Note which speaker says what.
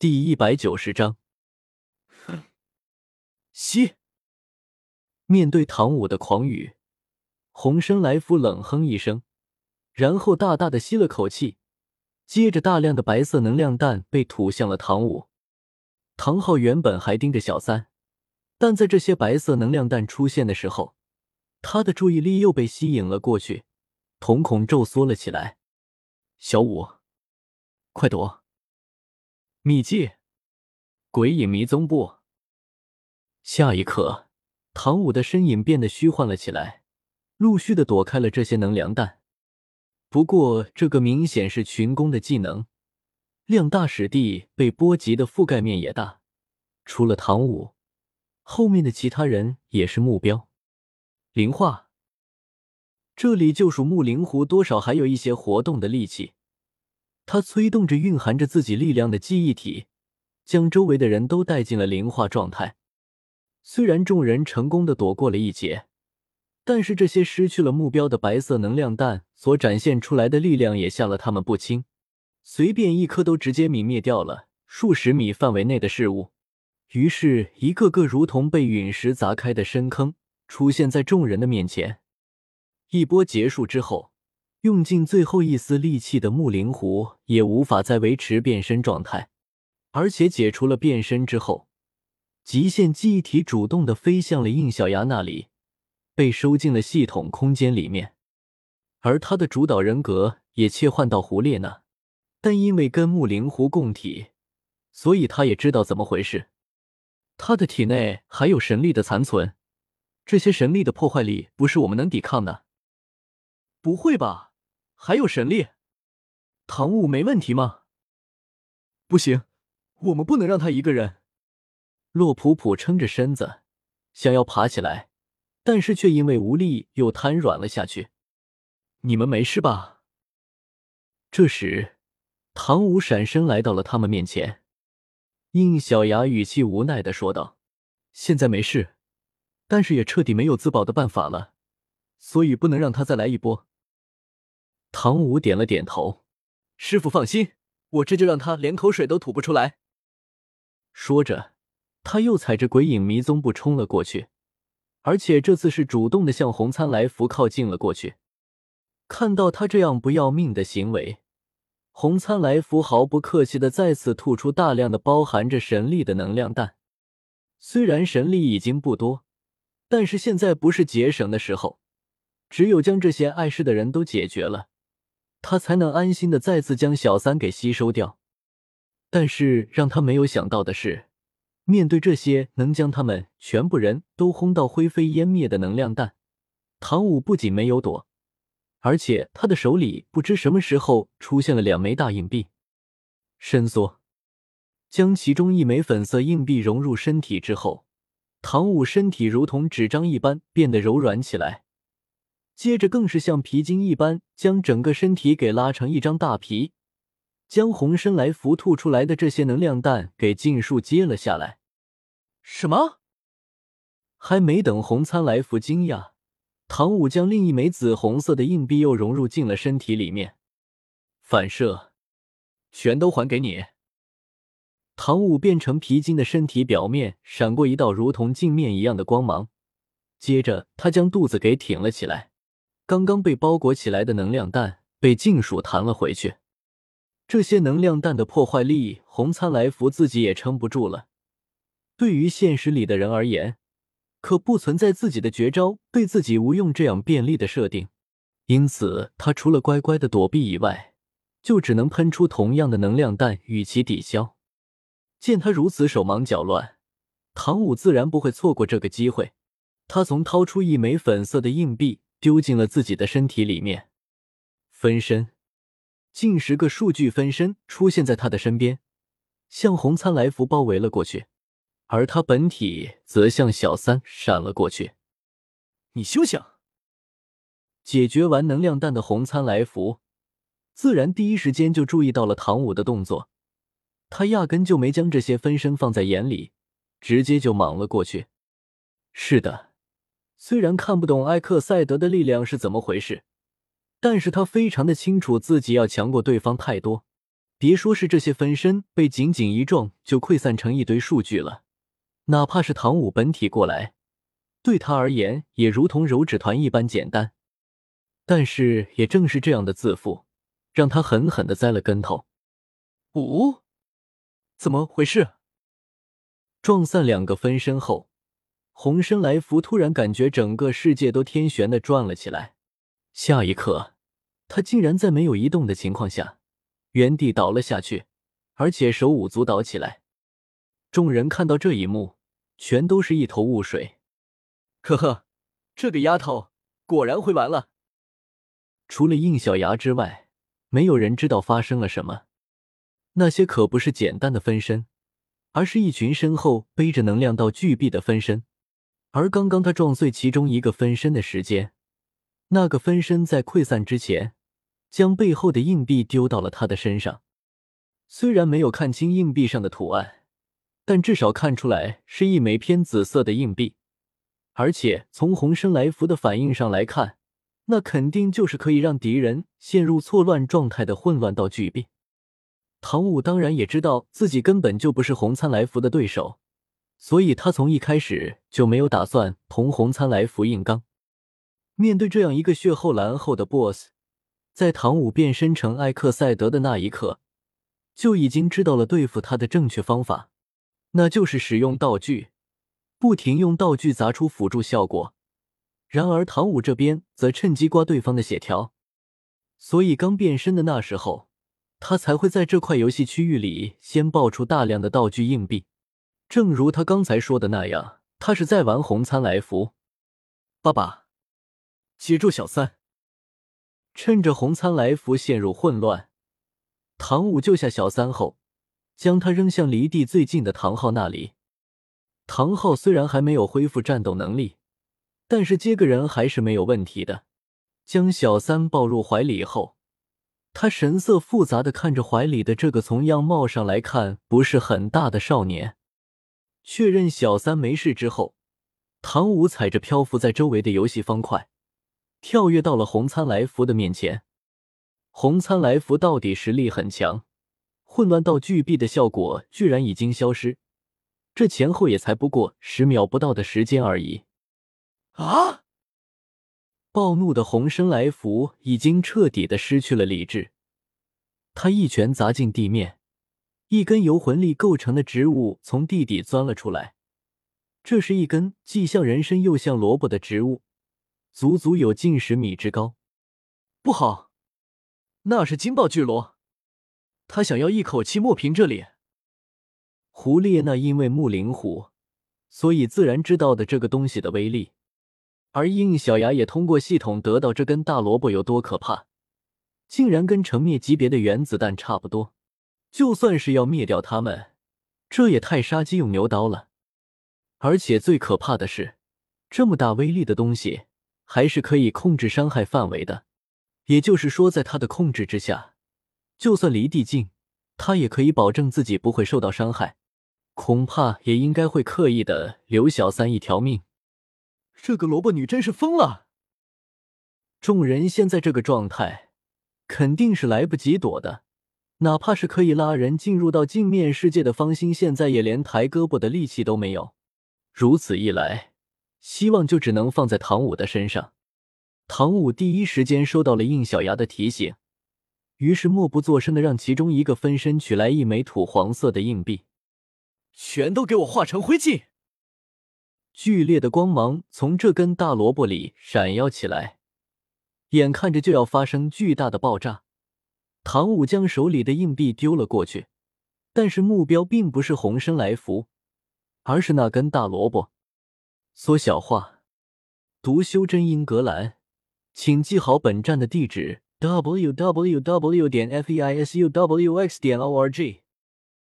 Speaker 1: 第一百九十章，吸。面对唐舞的狂语，红参来福冷哼一声，然后大大的吸了口气，接着大量的白色能量弹被吐向了唐舞。唐昊原本还盯着小三，但在这些白色能量弹出现的时候，他的注意力又被吸引了过去，瞳孔骤缩了起来。小五，快躲！秘技，鬼影迷踪步。下一刻，唐舞的身影变得虚幻了起来，陆续的躲开了这些能量弹。不过，这个明显是群攻的技能，量大使地被波及的覆盖面也大。除了唐舞，后面的其他人也是目标。灵化。这里就属木灵湖，多少还有一些活动的力气。他催动着蕴含着自己力量的记忆体，将周围的人都带进了灵化状态。虽然众人成功的躲过了一劫，但是这些失去了目标的白色能量弹所展现出来的力量也吓了他们不轻，随便一颗都直接泯灭掉了数十米范围内的事物。于是，一个个如同被陨石砸开的深坑出现在众人的面前。一波结束之后，用尽最后一丝力气的木灵狐也无法再维持变身状态，而且解除了变身之后，极限记忆体主动的飞向了应小牙那里，被收进了系统空间里面。而他的主导人格也切换到胡列娜，但因为跟木灵狐共体，所以他也知道怎么回事。他的体内还有神力的残存，这些神力的破坏力不是我们能抵抗的。不会吧？还有神力？唐舞没问题吗？不行，我们不能让他一个人。洛普普撑着身子，想要爬起来，但是却因为无力又瘫软了下去。你们没事吧？这时，唐舞闪身来到了他们面前。应小牙语气无奈的说道：“现在没事，但是也彻底没有自保的办法了，所以不能让他再来一波。”唐舞点了点头，师傅放心，我这就让他连口水都吐不出来。说着，他又踩着鬼影迷踪步冲了过去，而且这次是主动的向红参来福靠近了过去。看到他这样不要命的行为，红参来福毫不客气的再次吐出大量的包含着神力的能量弹。虽然神力已经不多，但是现在不是节省的时候，只有将这些碍事的人都解决了。他才能安心的再次将小三给吸收掉，但是让他没有想到的是，面对这些能将他们全部人都轰到灰飞烟灭的能量弹，唐舞不仅没有躲，而且他的手里不知什么时候出现了两枚大硬币，伸缩，将其中一枚粉色硬币融入身体之后，唐舞身体如同纸张一般变得柔软起来。接着更是像皮筋一般，将整个身体给拉成一张大皮，将红参来福吐出来的这些能量弹给尽数接了下来。什么？还没等红参来福惊讶，唐舞将另一枚紫红色的硬币又融入进了身体里面，反射，全都还给你。唐舞变成皮筋的身体表面闪过一道如同镜面一样的光芒，接着他将肚子给挺了起来。刚刚被包裹起来的能量弹被尽数弹了回去。这些能量弹的破坏力，红参来福自己也撑不住了。对于现实里的人而言，可不存在自己的绝招对自己无用这样便利的设定，因此他除了乖乖的躲避以外，就只能喷出同样的能量弹与其抵消。见他如此手忙脚乱，唐舞自然不会错过这个机会。他从掏出一枚粉色的硬币。丢进了自己的身体里面，分身，近十个数据分身出现在他的身边，向红参来福包围了过去，而他本体则向小三闪了过去。你休想！解决完能量弹的红参来福，自然第一时间就注意到了唐舞的动作，他压根就没将这些分身放在眼里，直接就莽了过去。是的。虽然看不懂艾克赛德的力量是怎么回事，但是他非常的清楚自己要强过对方太多，别说是这些分身被仅仅一撞就溃散成一堆数据了，哪怕是唐舞本体过来，对他而言也如同揉纸团一般简单。但是也正是这样的自负，让他狠狠的栽了跟头。
Speaker 2: 五，怎么回事？
Speaker 1: 撞散两个分身后，红身来福突然感觉整个世界都天旋的转了起来。下一刻，他竟然在没有移动的情况下，原地倒了下去，而且手舞足蹈起来。众人看到这一幕，全都是一头雾水。
Speaker 2: 呵呵，这个丫头果然会玩了。
Speaker 1: 除了应小牙之外，没有人知道发生了什么。那些可不是简单的分身，而是一群身后背着能量道巨臂的分身。而刚刚他撞碎其中一个分身的时间，那个分身在溃散之前，将背后的硬币丢到了他的身上。虽然没有看清硬币上的图案，但至少看出来是一枚偏紫色的硬币。而且从红参来福的反应上来看。那肯定就是可以让敌人陷入错乱状态的混乱道具币。唐舞当然也知道自己根本就不是红参来福的对手，所以他从一开始就没有打算同红参来福硬刚。面对这样一个血厚蓝厚的 BOSS，在唐舞变身成艾克赛德的那一刻，就已经知道了对付他的正确方法，那就是使用道具，不停用道具砸出辅助效果。然而，唐舞这边则趁机刮对方的血条，所以刚变身的那时候，他才会在这块游戏区域里先爆出大量的道具硬币。正如他刚才说的那样，他是在玩红参来福。
Speaker 2: 爸爸，接住小三！
Speaker 1: 趁着红参来福陷入混乱，唐舞救下小三后，将他扔向离地最近的唐昊那里。唐昊虽然还没有恢复战斗能力。但是接个人还是没有问题的。将小三抱入怀里后，他神色复杂的看着怀里的这个从样貌上来看不是很大的少年。确认小三没事之后，唐舞踩着漂浮在周围的游戏方块，跳跃到了红参来福的面前。红参来福到底实力很强，混乱到巨臂的效果居然已经消失，这前后也才不过十秒不到的时间而已。
Speaker 2: 啊！
Speaker 1: 暴怒的红参来福已经彻底的失去了理智，他一拳砸进地面，一根由魂力构成的植物从地底钻了出来。这是一根既像人参又像萝卜的植物，足足有近十米之高。
Speaker 2: 不好，那是金爆巨螺，它想要一口气抹平这里。
Speaker 1: 胡列娜因为木灵虎，所以自然知道的这个东西的威力。而应小牙也通过系统得到这根大萝卜有多可怕，竟然跟成灭级别的原子弹差不多。就算是要灭掉他们，这也太杀鸡用牛刀了。而且最可怕的是，这么大威力的东西还是可以控制伤害范围的。也就是说，在他的控制之下，就算离地近，他也可以保证自己不会受到伤害。恐怕也应该会刻意的留小三一条命。
Speaker 2: 这个萝卜女真是疯了！
Speaker 1: 众人现在这个状态，肯定是来不及躲的。哪怕是可以拉人进入到镜面世界的方心，现在也连抬胳膊的力气都没有。如此一来，希望就只能放在唐舞的身上。唐舞第一时间收到了应小牙的提醒，于是默不作声的让其中一个分身取来一枚土黄色的硬币，
Speaker 2: 全都给我化成灰烬！
Speaker 1: 剧烈的光芒从这根大萝卜里闪耀起来，眼看着就要发生巨大的爆炸。唐舞将手里的硬币丢了过去，但是目标并不是红生来福，而是那根大萝卜。缩小化，读修真英格兰，请记好本站的地址：w w w. 点 f e i s u w x. 点 o r g。